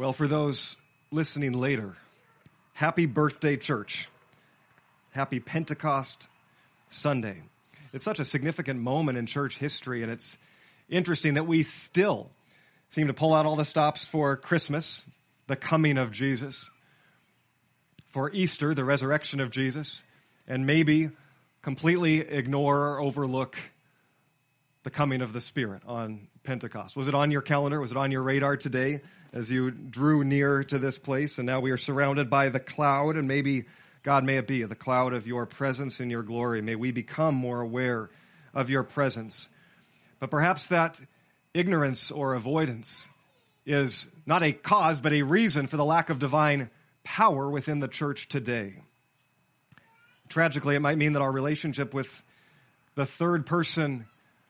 Well, for those listening later, happy birthday, church. Happy Pentecost Sunday. It's such a significant moment in church history, and it's interesting that we still seem to pull out all the stops for Christmas, the coming of Jesus, for Easter, the resurrection of Jesus, and maybe completely ignore or overlook the coming of the Spirit on Pentecost. Was it on your calendar? Was it on your radar today as you drew near to this place? And now we are surrounded by the cloud, and maybe, God, may it be the cloud of your presence and your glory. May we become more aware of your presence. But perhaps that ignorance or avoidance is not a cause, but a reason for the lack of divine power within the church today. Tragically, it might mean that our relationship with the third person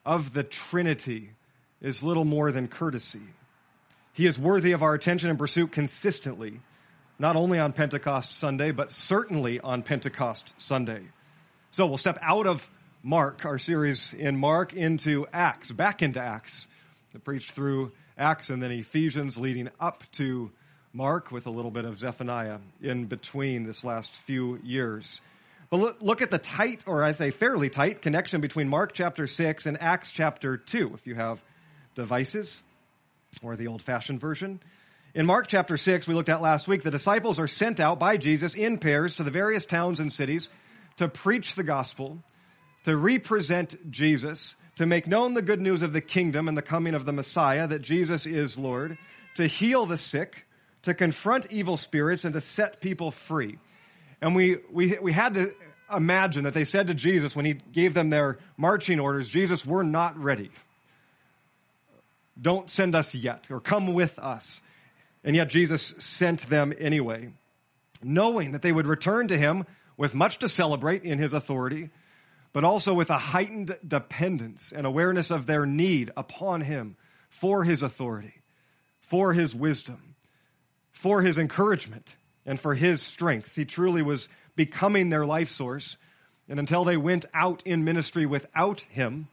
of the Trinity is little more than courtesy. He is worthy of our attention and pursuit consistently, not only on Pentecost Sunday, but certainly on Pentecost Sunday. So we'll step out of Mark, our series in Mark, into Acts, back into Acts. Preached through Acts and then Ephesians leading up to Mark with a little bit of Zephaniah in between this last few years. But look at the tight, or I say fairly tight, connection between Mark chapter 6 and Acts chapter 2, if you have devices or the old fashioned version. In Mark chapter 6, we looked at last week, the disciples are sent out by Jesus in pairs to the various towns and cities to preach the gospel, to represent Jesus, to make known the good news of the kingdom and the coming of the Messiah, that Jesus is Lord, to heal the sick, to confront evil spirits, and to set people free. And we, we, we had to imagine that they said to Jesus when he gave them their marching orders, Jesus, we're not ready. Don't send us yet, or come with us. And yet Jesus sent them anyway, knowing that they would return to him with much to celebrate in his authority, but also with a heightened dependence and awareness of their need upon him for his authority, for his wisdom, for his encouragement, and for his strength. He truly was becoming their life source. And until they went out in ministry without him,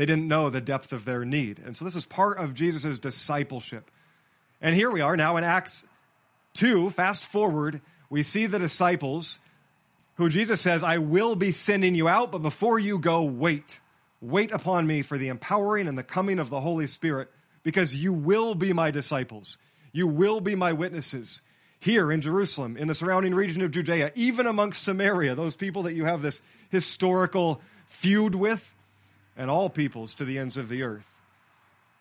they didn't know the depth of their need. And so this is part of Jesus' discipleship. And here we are now in Acts 2, fast forward, we see the disciples who Jesus says, I will be sending you out, but before you go, wait. Wait upon me for the empowering and the coming of the Holy Spirit, because you will be my disciples. You will be my witnesses here in Jerusalem, in the surrounding region of Judea, even amongst Samaria, those people that you have this historical feud with, and all peoples to the ends of the earth.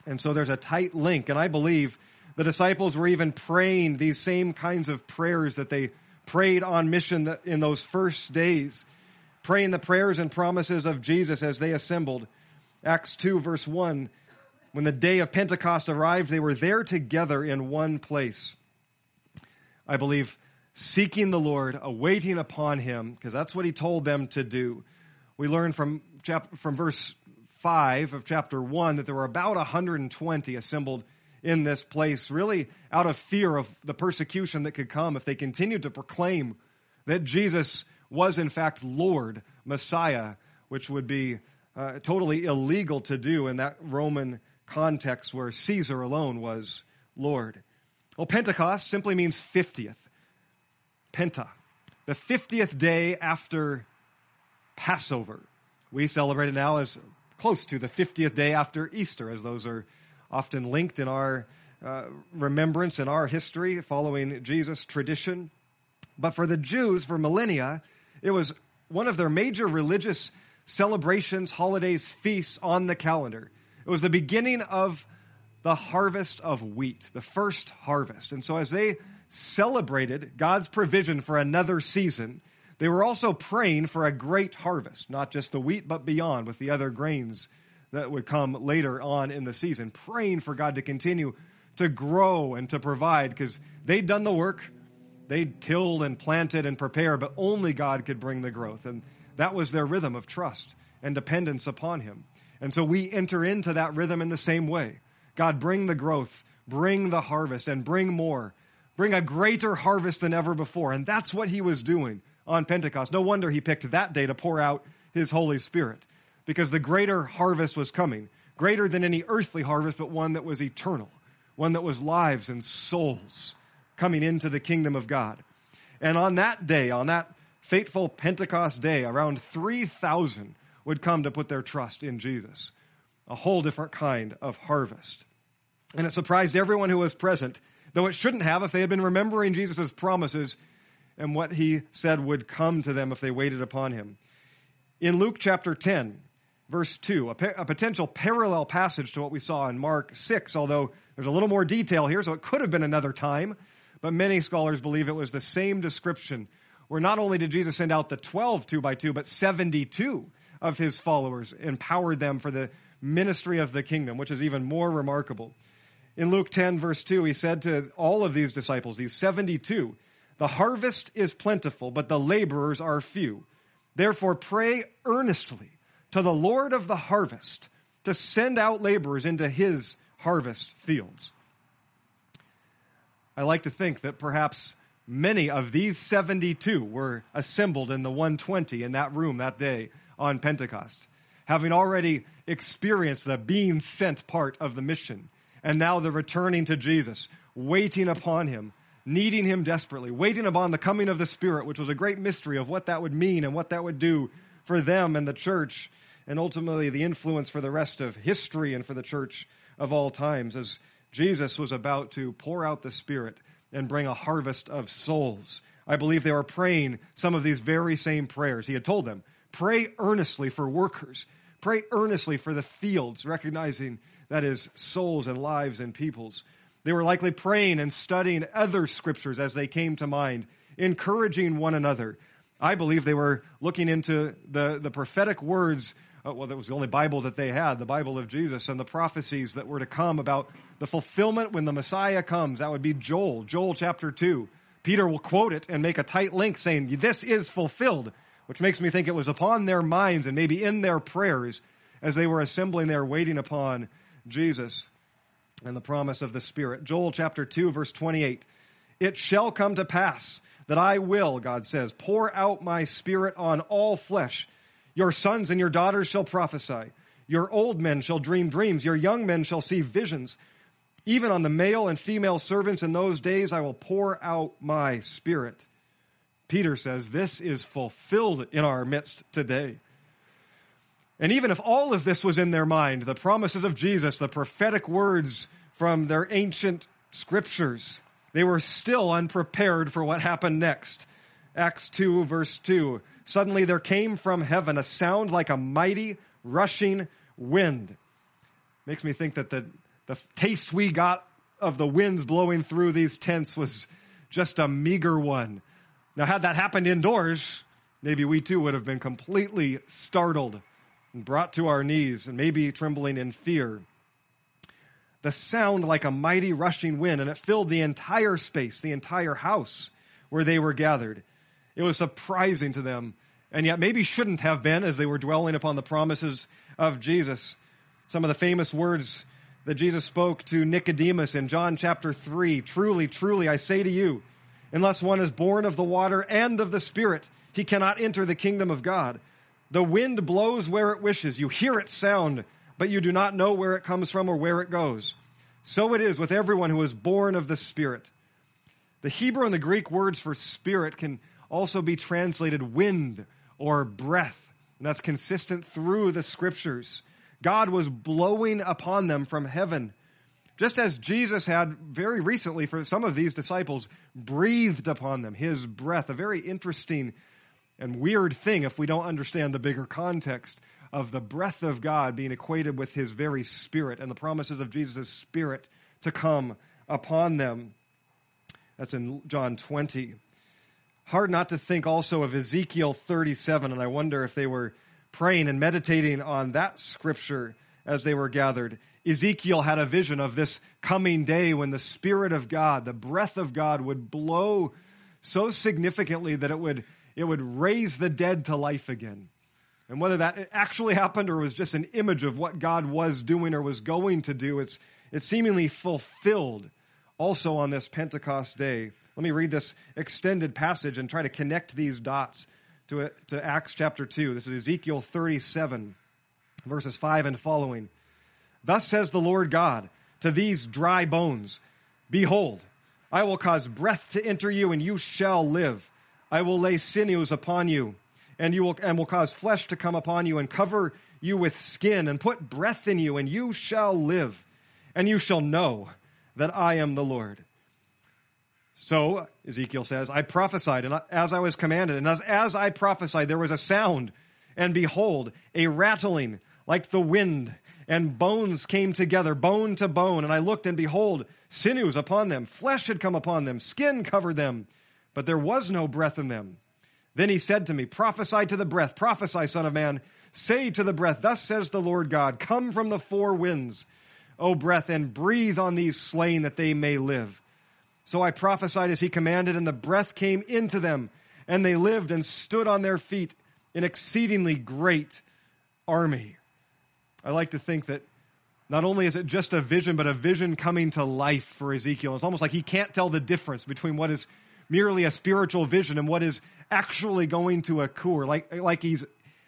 And so there's a tight link, and I believe the disciples were even praying these same kinds of prayers that they prayed on mission in those first days, praying the prayers and promises of Jesus as they assembled. Acts 2, verse 1 when the day of Pentecost arrived, they were there together in one place. I believe, seeking the Lord, awaiting upon him, because that's what he told them to do. We learn from, chap- from verse 5 of chapter 1 that there were about 120 assembled in this place, really out of fear of the persecution that could come if they continued to proclaim that Jesus was, in fact, Lord, Messiah, which would be uh, totally illegal to do in that Roman context where Caesar alone was Lord. Well, Pentecost simply means 50th. Penta. The 50th day after Passover. We celebrate it now as close to the 50th day after Easter, as those are often linked in our uh, remembrance in our history following Jesus' tradition. But for the Jews, for millennia, it was one of their major religious celebrations, holidays, feasts on the calendar. It was the beginning of the harvest of wheat, the first harvest. And so as they celebrated God's provision for another season, they were also praying for a great harvest, not just the wheat, but beyond with the other grains that would come later on in the season, praying for God to continue to grow and to provide because they'd done the work. They'd tilled and planted and prepared, but only God could bring the growth. And that was their rhythm of trust and dependence upon Him. And so we enter into that rhythm in the same way. God, bring the growth, bring the harvest, and bring more. Bring a greater harvest than ever before. And that's what he was doing on Pentecost. No wonder he picked that day to pour out his Holy Spirit, because the greater harvest was coming, greater than any earthly harvest, but one that was eternal, one that was lives and souls coming into the kingdom of God. And on that day, on that fateful Pentecost day, around 3,000 would come to put their trust in Jesus. A whole different kind of harvest. And it surprised everyone who was present, though it shouldn't have if they had been remembering Jesus' promises and what he said would come to them if they waited upon him. In Luke chapter 10, verse 2, a, a, potential parallel passage to what we saw in Mark 6, although there's a little more detail here, so it could have been another time, but many scholars believe it was the same description, where not only did Jesus send out the 12 two by two, but 72 of his followers, empowered them for the ministry of the kingdom, which is even more remarkable. In Luke 10, verse 2, he said to all of these disciples, these 72, the harvest is plentiful, but the laborers are few. Therefore, pray earnestly to the Lord of the harvest to send out laborers into his harvest fields. I like to think that perhaps many of these 72 were assembled in the 120 in that room that day on Pentecost, having already experienced the being sent part of the mission, and now the returning to Jesus, waiting upon him, needing him desperately, waiting upon the coming of the Spirit, which was a great mystery of what that would mean and what that would do for them and the church, and ultimately the influence for the rest of history and for the church of all times, as Jesus was about to pour out the Spirit and bring a harvest of souls. I believe they were praying some of these very same prayers. He had told them, pray earnestly for workers, pray earnestly for the fields, recognizing that is souls and lives and peoples. They were likely praying and studying other scriptures as they came to mind, encouraging one another. I believe they were looking into the, the prophetic words. Uh, well, that was the only Bible that they had, the Bible of Jesus, and the prophecies that were to come about the fulfillment when the Messiah comes. That would be Joel, Joel chapter 2. Peter will quote it and make a tight link saying, This is fulfilled, which makes me think it was upon their minds and maybe in their prayers as they were assembling there waiting upon Jesus and the promise of the Spirit. Joel chapter 2, verse 28. It shall come to pass that I will, God says, pour out my Spirit on all flesh. Your sons and your daughters shall prophesy. Your old men shall dream dreams. Your young men shall see visions. Even on the male and female servants in those days, I will pour out my Spirit. Peter says this is fulfilled in our midst today. And even if all of this was in their mind, the promises of Jesus, the prophetic words from their ancient scriptures, they were still unprepared for what happened next. Acts 2, verse 2. Suddenly there came from heaven a sound like a mighty rushing wind. Makes me think that the, the taste we got of the winds blowing through these tents was just a meager one. Now, had that happened indoors, maybe we too would have been completely startled and brought to our knees and maybe trembling in fear. The sound like a mighty rushing wind, and it filled the entire space, the entire house where they were gathered. It was surprising to them, and yet maybe shouldn't have been as they were dwelling upon the promises of Jesus. Some of the famous words that Jesus spoke to Nicodemus in John chapter 3 Truly, truly, I say to you, unless one is born of the water and of the Spirit, he cannot enter the kingdom of God. The wind blows where it wishes. You hear its sound, but you do not know where it comes from or where it goes. So it is with everyone who is born of the Spirit. The Hebrew and the Greek words for spirit can also be translated wind or breath. And that's consistent through the scriptures. God was blowing upon them from heaven. Just as Jesus had very recently for some of these disciples breathed upon them his breath, a very interesting and weird thing if we don't understand the bigger context of the breath of God being equated with his very spirit and the promises of Jesus' spirit to come upon them. That's in John 20. Hard not to think also of Ezekiel 37, and I wonder if they were praying and meditating on that scripture as they were gathered. Ezekiel had a vision of this coming day when the Spirit of God, the breath of God, would blow so significantly that it would it would raise the dead to life again. And whether that actually happened or was just an image of what God was doing or was going to do, it's, it's seemingly fulfilled also on this Pentecost day. Let me read this extended passage and try to connect these dots to, it, to Acts chapter 2. This is Ezekiel 37, verses 5 and following. Thus says the Lord God to these dry bones, Behold, I will cause breath to enter you, and you shall live. I will lay sinews upon you, and you will and will cause flesh to come upon you, and cover you with skin, and put breath in you, and you shall live, and you shall know that I am the Lord. So, Ezekiel says, I prophesied and as I was commanded, and as, as I prophesied, there was a sound, and behold, a rattling like the wind, and bones came together, bone to bone. And I looked, and behold, sinews upon them, flesh had come upon them, skin covered them, but there was no breath in them. Then he said to me, Prophesy to the breath, prophesy, Son of Man, say to the breath, Thus says the Lord God, Come from the four winds, O breath, and breathe on these slain that they may live. So I prophesied as he commanded, and the breath came into them, and they lived and stood on their feet, an exceedingly great army. I like to think that not only is it just a vision, but a vision coming to life for Ezekiel. It's almost like he can't tell the difference between what is merely a spiritual vision and what is actually going to occur, like, like he's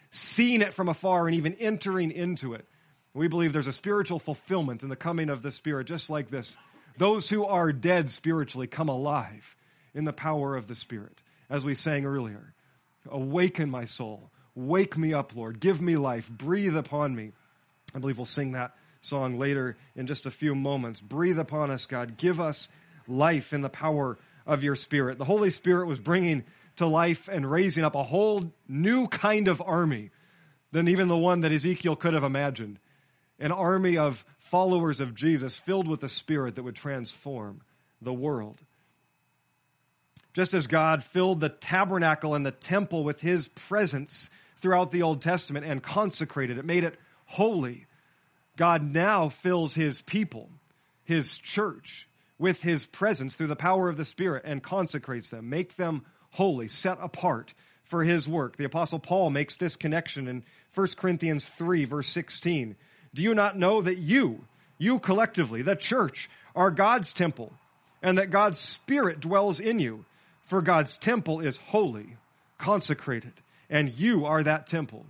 seeing it from afar and even entering into it. We believe there's a spiritual fulfillment in the coming of the Spirit, just like this. Those who are dead spiritually come alive in the power of the Spirit, as we sang earlier. Awaken my soul. Wake me up, Lord. Give me life. Breathe upon me. I believe we'll sing that song later in just a few moments. Breathe upon us, God. Give us life in the power of your Spirit. The Holy Spirit was bringing to life and raising up a whole new kind of army than even the one that Ezekiel could have imagined an army of followers of Jesus filled with the Spirit that would transform the world. Just as God filled the tabernacle and the temple with his presence throughout the Old Testament and consecrated it, made it holy, God now fills his people, his church, with his presence through the power of the Spirit and consecrates them, make them holy, set apart for his work. The Apostle Paul makes this connection in 1 Corinthians 3, verse 16. Do you not know that you, you collectively, the church, are God's temple, and that God's Spirit dwells in you? For God's temple is holy, consecrated, and you are that temple.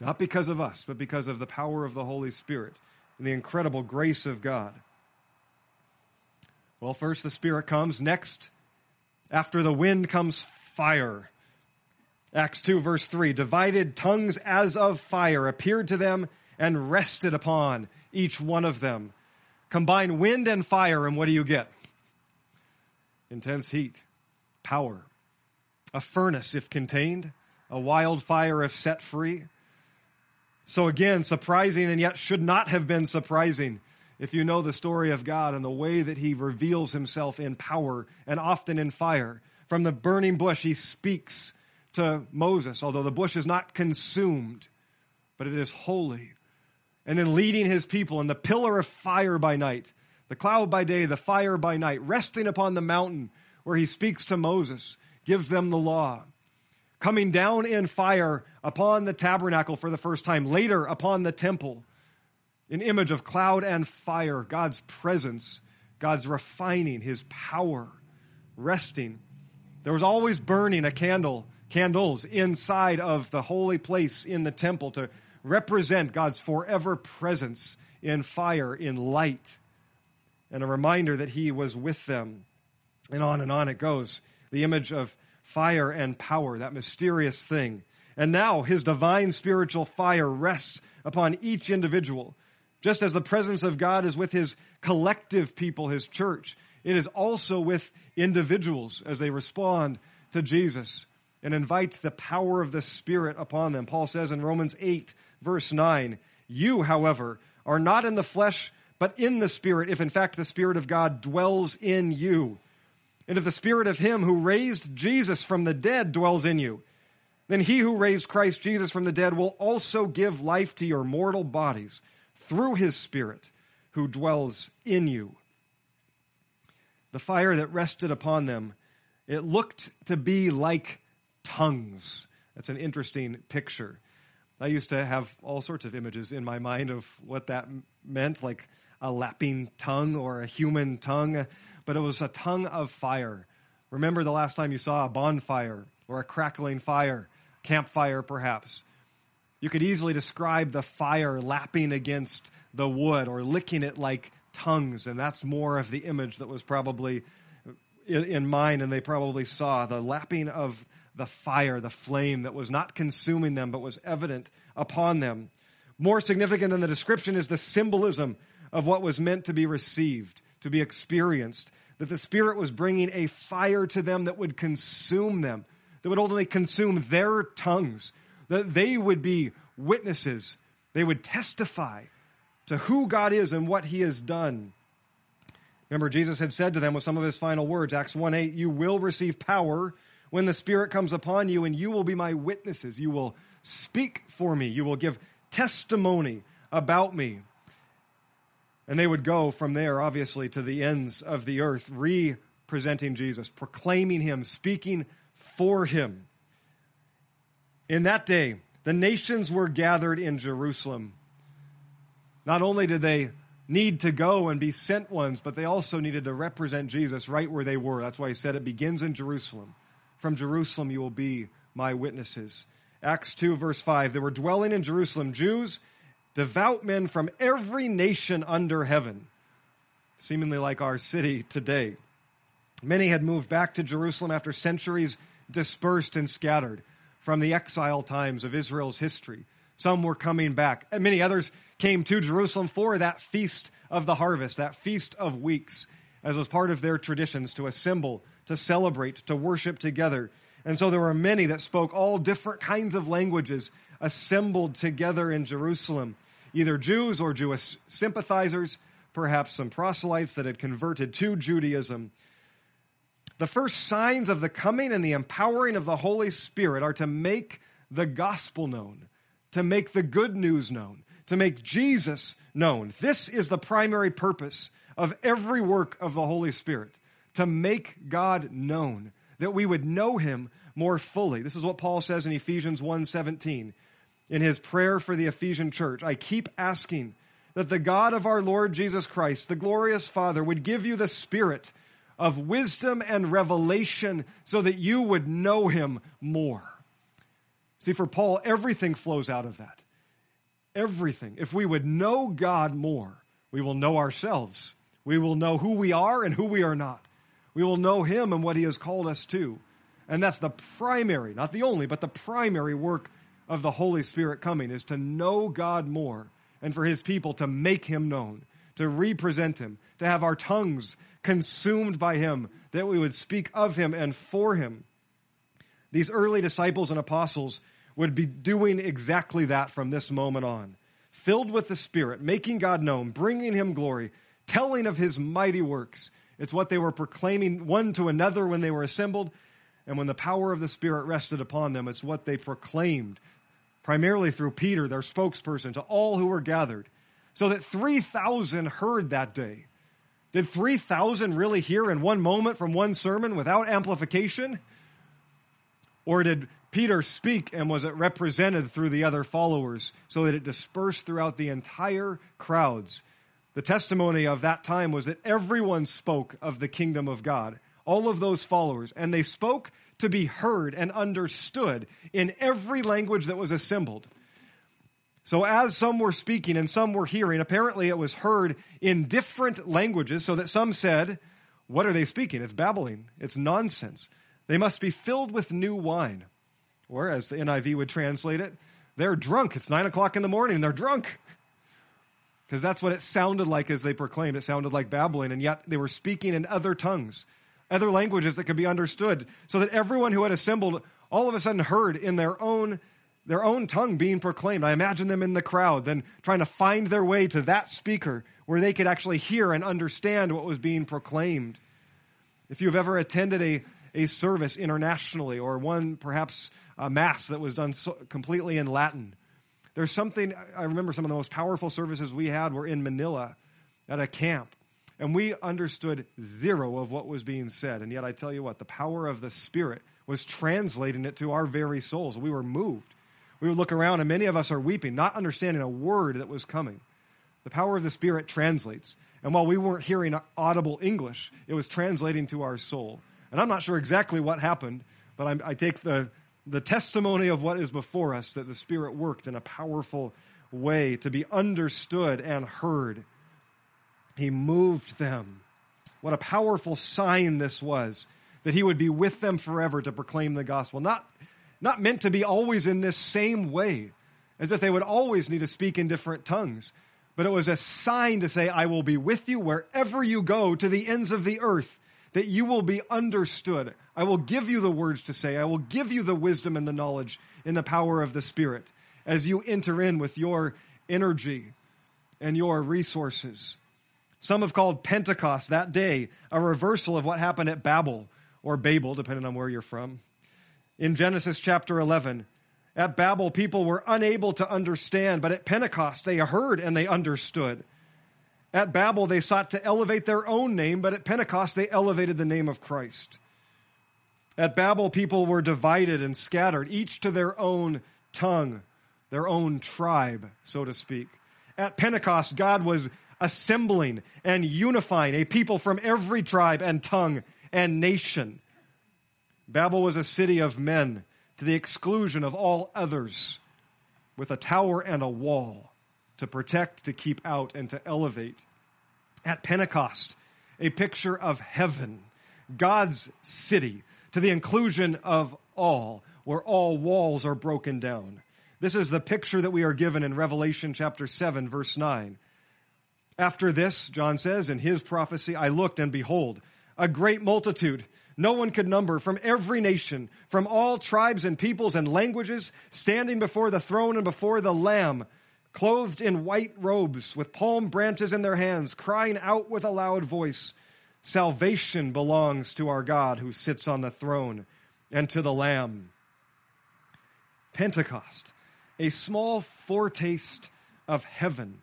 Not because of us, but because of the power of the Holy Spirit and the incredible grace of God. Well, first the Spirit comes. Next, after the wind comes fire. Acts 2, verse 3 divided tongues as of fire appeared to them and rested upon each one of them. Combine wind and fire, and what do you get? Intense heat, power, a furnace if contained, a wildfire if set free. So, again, surprising and yet should not have been surprising if you know the story of God and the way that He reveals Himself in power and often in fire. From the burning bush, He speaks to Moses, although the bush is not consumed, but it is holy and then leading his people in the pillar of fire by night, the cloud by day, the fire by night, resting upon the mountain where he speaks to Moses, gives them the law, coming down in fire upon the tabernacle for the first time, later upon the temple, an image of cloud and fire, God's presence, God's refining, his power, resting. There was always burning a candle, candles inside of the holy place in the temple to represent God's forever presence in fire, in light, and a reminder that He was with them. And on and on it goes. The image of fire and power, that mysterious thing. And now His divine spiritual fire rests upon each individual. Just as the presence of God is with His collective people, His church, it is also with individuals as they respond to Jesus and invite the power of the Spirit upon them. Paul says in Romans 8, verse 9, You, however, are not in the flesh, but in the Spirit, if in fact the Spirit of God dwells in you. And if the Spirit of Him who raised Jesus from the dead dwells in you, then He who raised Christ Jesus from the dead will also give life to your mortal bodies through His Spirit who dwells in you. The fire that rested upon them, it looked to be like tongues. That's an interesting picture. I used to have all sorts of images in my mind of what that meant, like a lapping tongue or a human tongue, but it was a tongue of fire. Remember the last time you saw a bonfire or a crackling fire, campfire perhaps. You could easily describe the fire lapping against the wood or licking it like tongues. And that's more of the image that was probably in, in mind, and they probably saw the lapping of the fire, the flame that was not consuming them, but was evident upon them. More significant than the description is the symbolism of what was meant to be received, to be experienced. That the Spirit was bringing a fire to them that would consume them, that would ultimately consume their tongues, that they would be witnesses. They would testify to who God is and what He has done. Remember, Jesus had said to them with some of His final words, Acts 1 8, you will receive power when the Spirit comes upon you, and you will be my witnesses. You will speak for me. You will give testimony about me. And they would go from there, obviously, to the ends of the earth, representing Jesus, proclaiming him, speaking for him. In that day, the nations were gathered in Jerusalem. Not only did they need to go and be sent ones, but they also needed to represent Jesus right where they were. That's why he said it begins in Jerusalem. From Jerusalem you will be my witnesses. Acts 2, verse 5. They were dwelling in Jerusalem, Jews, devout men from every nation under heaven, seemingly like our city today. Many had moved back to Jerusalem after centuries dispersed and scattered from the exile times of Israel's history. Some were coming back, and many others came to Jerusalem for that feast of the harvest, that feast of weeks, as was part of their traditions to assemble to celebrate, to worship together. And so there were many that spoke all different kinds of languages assembled together in Jerusalem, either Jews or Jewish sympathizers, perhaps some proselytes that had converted to Judaism. The first signs of the coming and the empowering of the Holy Spirit are to make the gospel known, to make the good news known, to make Jesus known. This is the primary purpose of every work of the Holy Spirit to make God known, that we would know him more fully. This is what Paul says in Ephesians 1:17 in his prayer for the Ephesian church. I keep asking that the God of our Lord Jesus Christ, the glorious Father, would give you the spirit of wisdom and revelation so that you would know him more. See, for Paul, everything flows out of that. Everything. If we would know God more, we will know ourselves. We will know who we are and who we are not. We will know Him and what He has called us to. And that's the primary, not the only, but the primary work of the Holy Spirit coming is to know God more and for His people to make Him known, to represent Him, to have our tongues consumed by Him, that we would speak of Him and for Him. These early disciples and apostles would be doing exactly that from this moment on. Filled with the Spirit, making God known, bringing Him glory, telling of His mighty works, it's what they were proclaiming one to another when they were assembled. And when the power of the Spirit rested upon them, it's what they proclaimed, primarily through Peter, their spokesperson, to all who were gathered. So that 3,000 heard that day. Did 3,000 really hear in one moment from one sermon without amplification? Or did Peter speak and was it represented through the other followers so that it dispersed throughout the entire crowds? The testimony of that time was that everyone spoke of the kingdom of God, all of those followers, and they spoke to be heard and understood in every language that was assembled. So, as some were speaking and some were hearing, apparently it was heard in different languages, so that some said, What are they speaking? It's babbling, it's nonsense. They must be filled with new wine. Or, as the NIV would translate it, they're drunk. It's nine o'clock in the morning, they're drunk. Because that's what it sounded like as they proclaimed. It sounded like babbling, and yet they were speaking in other tongues, other languages that could be understood, so that everyone who had assembled all of a sudden heard in their own their own tongue being proclaimed. I imagine them in the crowd, then trying to find their way to that speaker where they could actually hear and understand what was being proclaimed. If you've ever attended a, a service internationally or one perhaps a mass that was done so, completely in Latin, there's something, I remember some of the most powerful services we had were in Manila at a camp. And we understood zero of what was being said. And yet, I tell you what, the power of the Spirit was translating it to our very souls. We were moved. We would look around, and many of us are weeping, not understanding a word that was coming. The power of the Spirit translates. And while we weren't hearing audible English, it was translating to our soul. And I'm not sure exactly what happened, but I, I take the, the testimony of what is before us that the Spirit worked in a powerful way to be understood and heard. He moved them. What a powerful sign this was that he would be with them forever to proclaim the gospel. Not, not meant to be always in this same way, as if they would always need to speak in different tongues. But it was a sign to say, I will be with you wherever you go to the ends of the earth, that you will be understood. I will give you the words to say. I will give you the wisdom and the knowledge in the power of the Spirit as you enter in with your energy and your resources. Some have called Pentecost that day a reversal of what happened at Babel or Babel, depending on where you're from. In Genesis chapter 11, at Babel, people were unable to understand, but at Pentecost, they heard and they understood. At Babel, they sought to elevate their own name, but at Pentecost, they elevated the name of Christ. At Babel, people were divided and scattered, each to their own tongue, their own tribe, so to speak. At Pentecost, God was assembling and unifying a people from every tribe and tongue and nation. Babel was a city of men to the exclusion of all others, with a tower and a wall to protect, to keep out, and to elevate. At Pentecost, a picture of heaven, God's city, to the inclusion of all, where all walls are broken down. This is the picture that we are given in Revelation chapter 7, verse 9. After this, John says, in his prophecy, I looked and behold, a great multitude, no one could number, from every nation, from all tribes and peoples and languages, standing before the throne and before the Lamb, clothed in white robes, with palm branches in their hands, crying out with a loud voice, Salvation belongs to our God who sits on the throne and to the Lamb. Pentecost a small foretaste of heaven,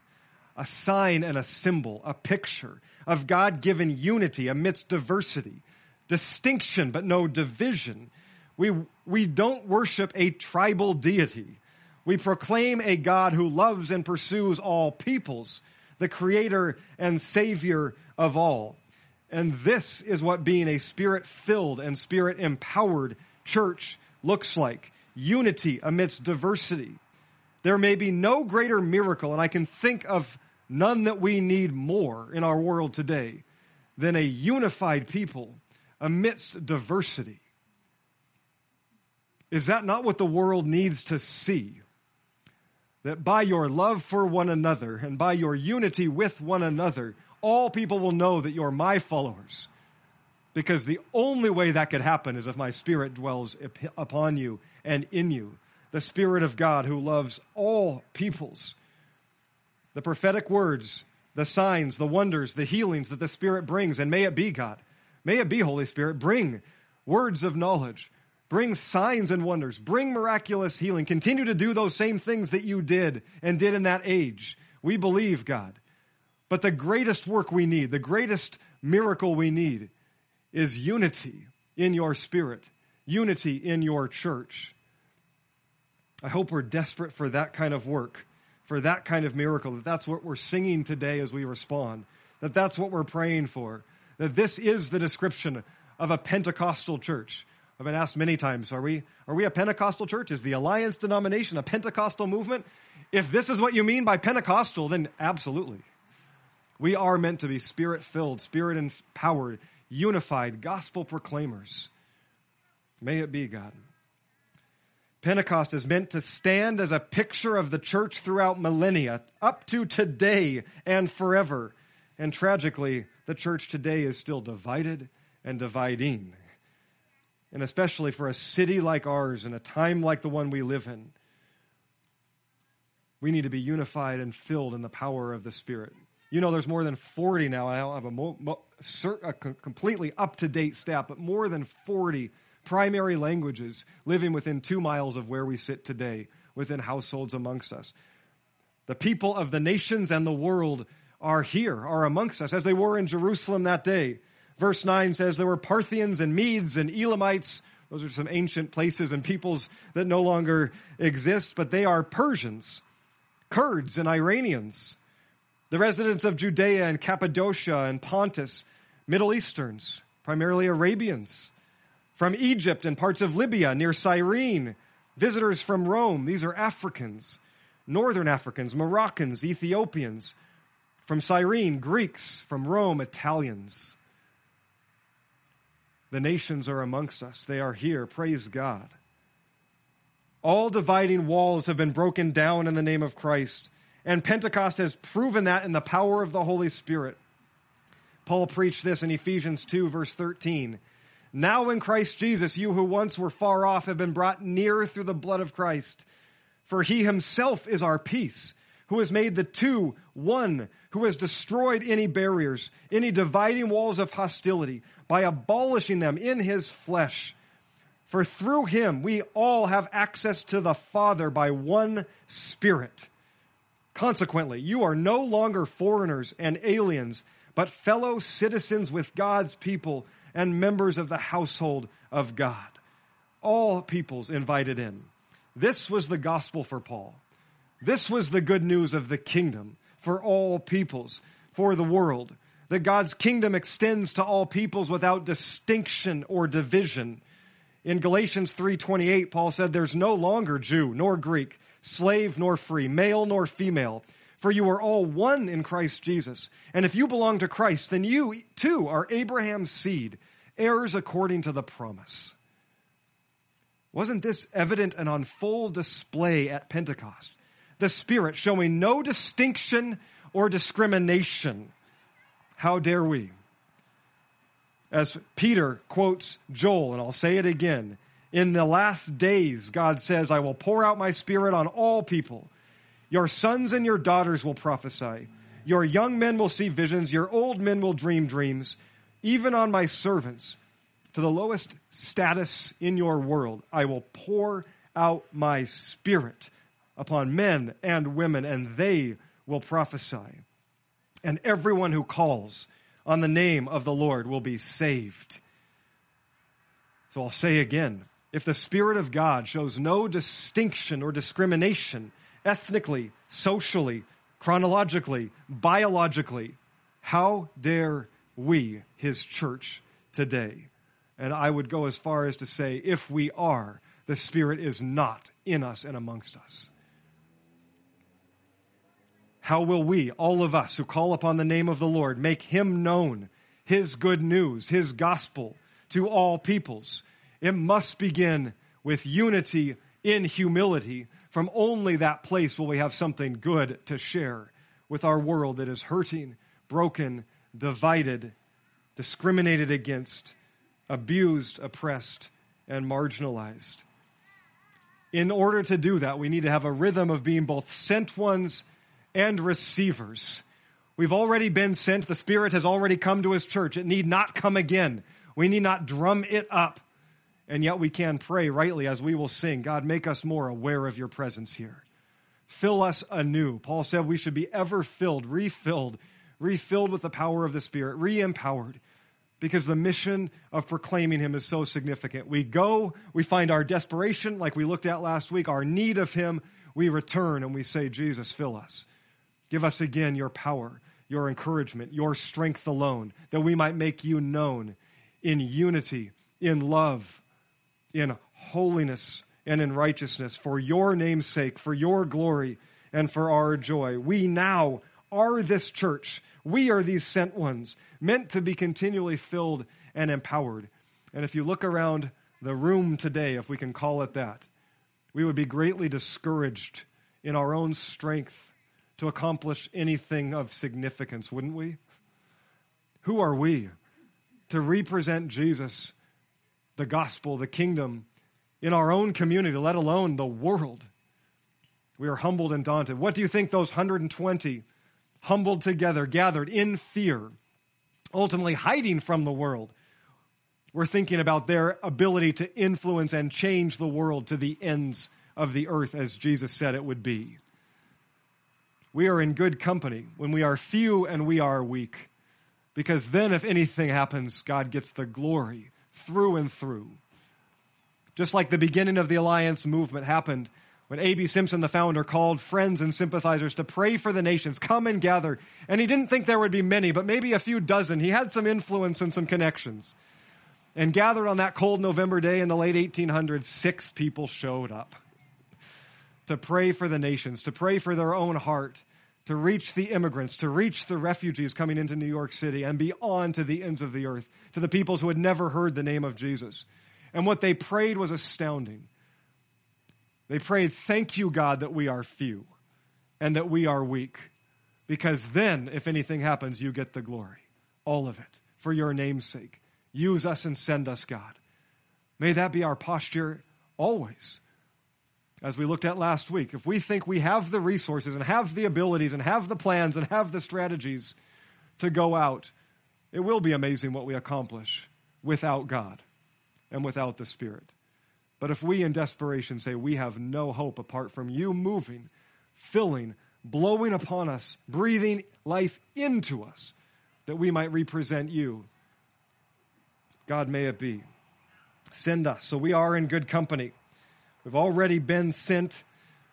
a sign and a symbol, a picture of God given unity amidst diversity, distinction but no division. We, we don't worship a tribal deity. We proclaim a God who loves and pursues all peoples, the creator and savior of all. And this is what being a spirit filled and spirit empowered church looks like unity amidst diversity. There may be no greater miracle, and I can think of none that we need more in our world today than a unified people amidst diversity. Is that not what the world needs to see? That by your love for one another and by your unity with one another, all people will know that you're my followers. Because the only way that could happen is if my spirit dwells upon you and in you the Spirit of God who loves all peoples. The prophetic words, the signs, the wonders, the healings that the Spirit brings, and may it be, God, may it be, Holy Spirit, bring words of knowledge, bring signs and wonders, bring miraculous healing. Continue to do those same things that you did and did in that age. We believe, God. But the greatest work we need, the greatest miracle we need, is unity in your spirit, unity in your church. I hope we're desperate for that kind of work, for that kind of miracle, that that's what we're singing today as we respond, that that's what we're praying for, that this is the description of a Pentecostal church. I've been asked many times, are we, are we a Pentecostal church? Is the Alliance denomination a Pentecostal movement? If this is what you mean by Pentecostal, then absolutely. We are meant to be spirit filled, spirit empowered, unified gospel proclaimers. May it be, God. Pentecost is meant to stand as a picture of the church throughout millennia, up to today and forever. And tragically, the church today is still divided and dividing. And especially for a city like ours and a time like the one we live in, we need to be unified and filled in the power of the Spirit. You know, there's more than 40 now. I don't have a, mo- mo- a completely up to date stat, but more than 40 primary languages living within two miles of where we sit today, within households amongst us. The people of the nations and the world are here, are amongst us, as they were in Jerusalem that day. Verse 9 says there were Parthians and Medes and Elamites. Those are some ancient places and peoples that no longer exist, but they are Persians, Kurds, and Iranians, the residents of Judea and Cappadocia and Pontus, Middle Easterns, primarily Arabians, from Egypt and parts of Libya near Cyrene, visitors from Rome, these are Africans, Northern Africans, Moroccans, Ethiopians, From Cyrene, Greeks. From Rome, Italians. The nations are amongst us. They are here. Praise God. All dividing walls have been broken down in the name of Christ. And Pentecost has proven that in the power of the Holy Spirit. Paul preached this in Ephesians 2, verse 13. Now in Christ Jesus, you who once were far off have been brought near through the blood of Christ. For he himself is our peace, who has made the two one, who has destroyed any barriers, any dividing walls of hostility, by abolishing them in his flesh. For through him we all have access to the Father by one Spirit. Consequently, you are no longer foreigners and aliens, but fellow citizens with God's people and members of the household of God. All peoples invited in. This was the gospel for Paul. This was the good news of the kingdom for all peoples, for the world. That God's kingdom extends to all peoples without distinction or division. In Galatians 3:28, Paul said, "There's no longer Jew nor Greek, slave nor free, male nor female, for you are all one in Christ Jesus. And if you belong to Christ, then you too are Abraham's seed, heirs according to the promise. Wasn't this evident and on full display at Pentecost? The Spirit showing no distinction or discrimination. How dare we? As Peter quotes Joel, and I'll say it again, in the last days, God says, I will pour out my Spirit on all people. Your sons and your daughters will prophesy. Your young men will see visions. Your old men will dream dreams. Even on my servants, to the lowest status in your world, I will pour out my spirit upon men and women, and they will prophesy. And everyone who calls on the name of the Lord will be saved. So I'll say again if the Spirit of God shows no distinction or discrimination ethnically, socially, chronologically, biologically, how dare we, his church, today? And I would go as far as to say, if we are, the Spirit is not in us and amongst us. How will we, all of us who call upon the name of the Lord, make him known, his good news, his gospel to all peoples? It must begin with unity in humility. From only that place will we have something good to share with our world that is hurting, broken, divided, discriminated against, abused, oppressed, and marginalized. In order to do that, we need to have a rhythm of being both sent ones and receivers. We've already been sent. The Spirit has already come to His church. It need not come again. We need not drum it up. And yet we can pray rightly as we will sing God, make us more aware of your presence here. Fill us anew. Paul said we should be ever filled, refilled, refilled with the power of the Spirit, re empowered because the mission of proclaiming him is so significant. We go, we find our desperation, like we looked at last week, our need of him. We return and we say, Jesus, fill us. Give us again your power, your encouragement, your strength alone, that we might make you known in unity, in love, in holiness, and in righteousness, for your name's sake, for your glory, and for our joy. We now are this church. We are these sent ones, meant to be continually filled and empowered. And if you look around the room today, if we can call it that, we would be greatly discouraged in our own strength to accomplish anything of significance, wouldn't we? Who are we to represent Jesus, the gospel, the kingdom, in our own community, let alone the world? We are humbled and daunted. What do you think those 120 humbled together, gathered in fear, ultimately hiding from the world, were thinking about their ability to influence and change the world to the ends of the earth as Jesus said it would be? We are in good company when we are few and we are weak. Because then, if anything happens, God gets the glory through and through. Just like the beginning of the Alliance movement happened when A.B. Simpson, the founder, called friends and sympathizers to pray for the nations, come and gather. And he didn't think there would be many, but maybe a few dozen. He had some influence and some connections. And gathered on that cold November day in the late 1800s, six people showed up to pray for the nations, to pray for their own heart, to reach the immigrants, to reach the refugees coming into New York City and beyond to the ends of the earth, to the peoples who had never heard the name of Jesus. And what they prayed was astounding. They prayed, Thank you, God, that we are few and that we are weak, because then, if anything happens, you get the glory. All of it, for your name's sake. Use us and send us, God. May that be our posture always. As we looked at last week, if we think we have the resources and have the abilities and have the plans and have the strategies to go out, it will be amazing what we accomplish without God and without the Spirit. But if we in desperation say we have no hope apart from you moving, filling, blowing upon us, breathing life into us, that we might represent you, God may it be. Send us. So we are in good company. We've already been sent,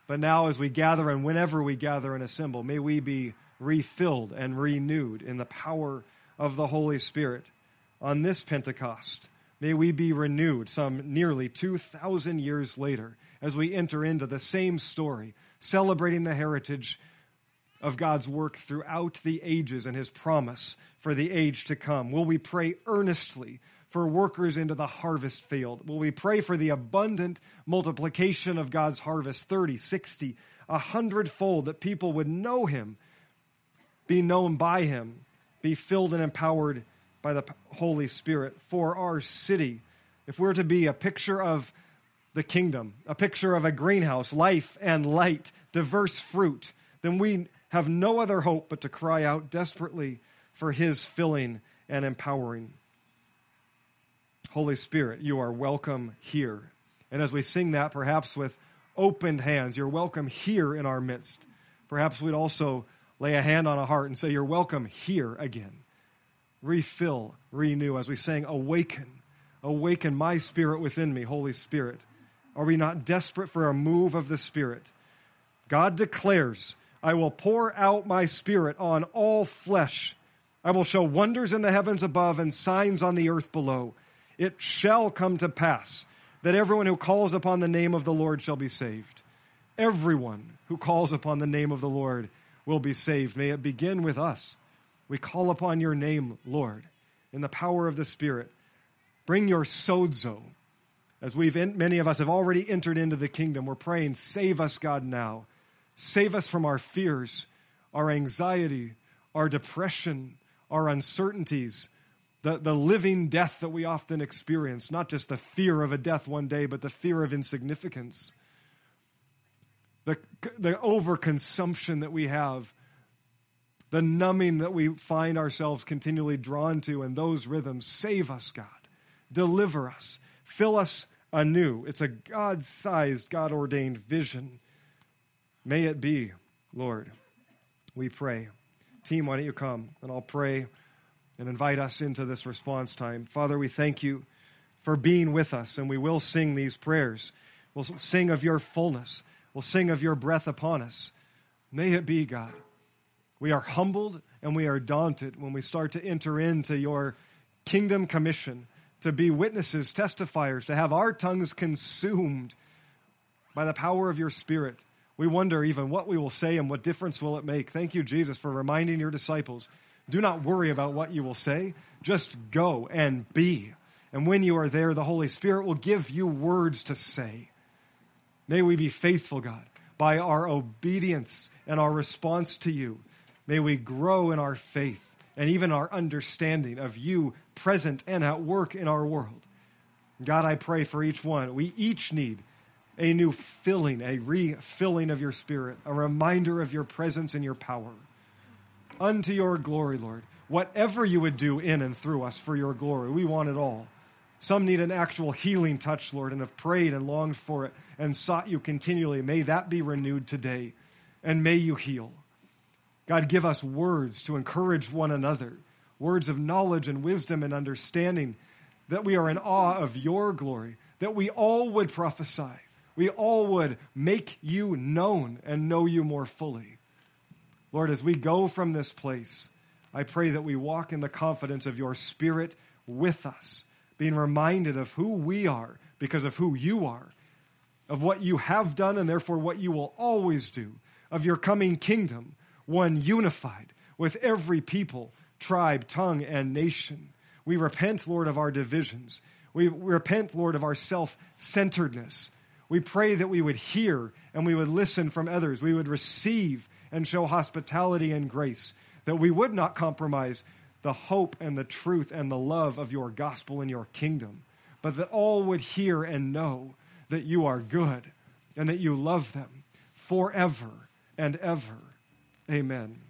but now as we gather and whenever we gather and assemble, may we be refilled and renewed in the power of the Holy Spirit on this Pentecost. May we be renewed some nearly 2,000 years later as we enter into the same story, celebrating the heritage of God's work throughout the ages and his promise for the age to come. Will we pray earnestly for workers into the harvest field? Will we pray for the abundant multiplication of God's harvest 30, 60, a hundredfold that people would know him, be known by him, be filled and empowered by the Holy Spirit for our city. If we're to be a picture of the kingdom, a picture of a greenhouse, life and light, diverse fruit, then we have no other hope but to cry out desperately for His filling and empowering. Holy Spirit, you are welcome here. And as we sing that, perhaps with opened hands, you're welcome here in our midst. Perhaps we'd also lay a hand on a heart and say, You're welcome here again refill, renew, as we sang, awaken. Awaken my spirit within me, Holy Spirit. Are we not desperate for a move of the Spirit? God declares, I will pour out my Spirit on all flesh. I will show wonders in the heavens above and signs on the earth below. It shall come to pass that everyone who calls upon the name of the Lord shall be saved. Everyone who calls upon the name of the Lord will be saved. May it begin with us. We call upon your name, Lord, in the power of the Spirit. Bring your sozo. As we've, many of us have already entered into the kingdom, we're praying, save us, God, now. Save us from our fears, our anxiety, our depression, our uncertainties, the, the living death that we often experience, not just the fear of a death one day, but the fear of insignificance, the, the overconsumption that we have the numbing that we find ourselves continually drawn to, and those rhythms. Save us, God. Deliver us. Fill us anew. It's a God sized, God ordained vision. May it be, Lord. We pray. Team, why don't you come and I'll pray and invite us into this response time. Father, we thank you for being with us, and we will sing these prayers. We'll sing of your fullness, we'll sing of your breath upon us. May it be, God. We are humbled and we are daunted when we start to enter into your kingdom commission to be witnesses, testifiers, to have our tongues consumed by the power of your Spirit. We wonder even what we will say and what difference will it make. Thank you, Jesus, for reminding your disciples do not worry about what you will say, just go and be. And when you are there, the Holy Spirit will give you words to say. May we be faithful, God, by our obedience and our response to you. May we grow in our faith and even our understanding of you present and at work in our world. God, I pray for each one. We each need a new filling, a refilling of your spirit, a reminder of your presence and your power. Unto your glory, Lord. Whatever you would do in and through us for your glory, we want it all. Some need an actual healing touch, Lord, and have prayed and longed for it and sought you continually. May that be renewed today, and may you heal. God, give us words to encourage one another, words of knowledge and wisdom and understanding, that we are in awe of your glory, that we all would prophesy, we all would make you known and know you more fully. Lord, as we go from this place, I pray that we walk in the confidence of your Spirit with us, being reminded of who we are because of who you are, of what you have done and therefore what you will always do, of your coming kingdom one unified with every people, tribe, tongue, and nation. We repent, Lord, of our divisions. We repent, Lord, of our self centeredness. We pray that we would hear and we would listen from others. We would receive and show hospitality and grace, that we would not compromise the hope and the truth and the love of your gospel and your kingdom, but that all would hear and know that you are good and that you love them forever and ever. Amen.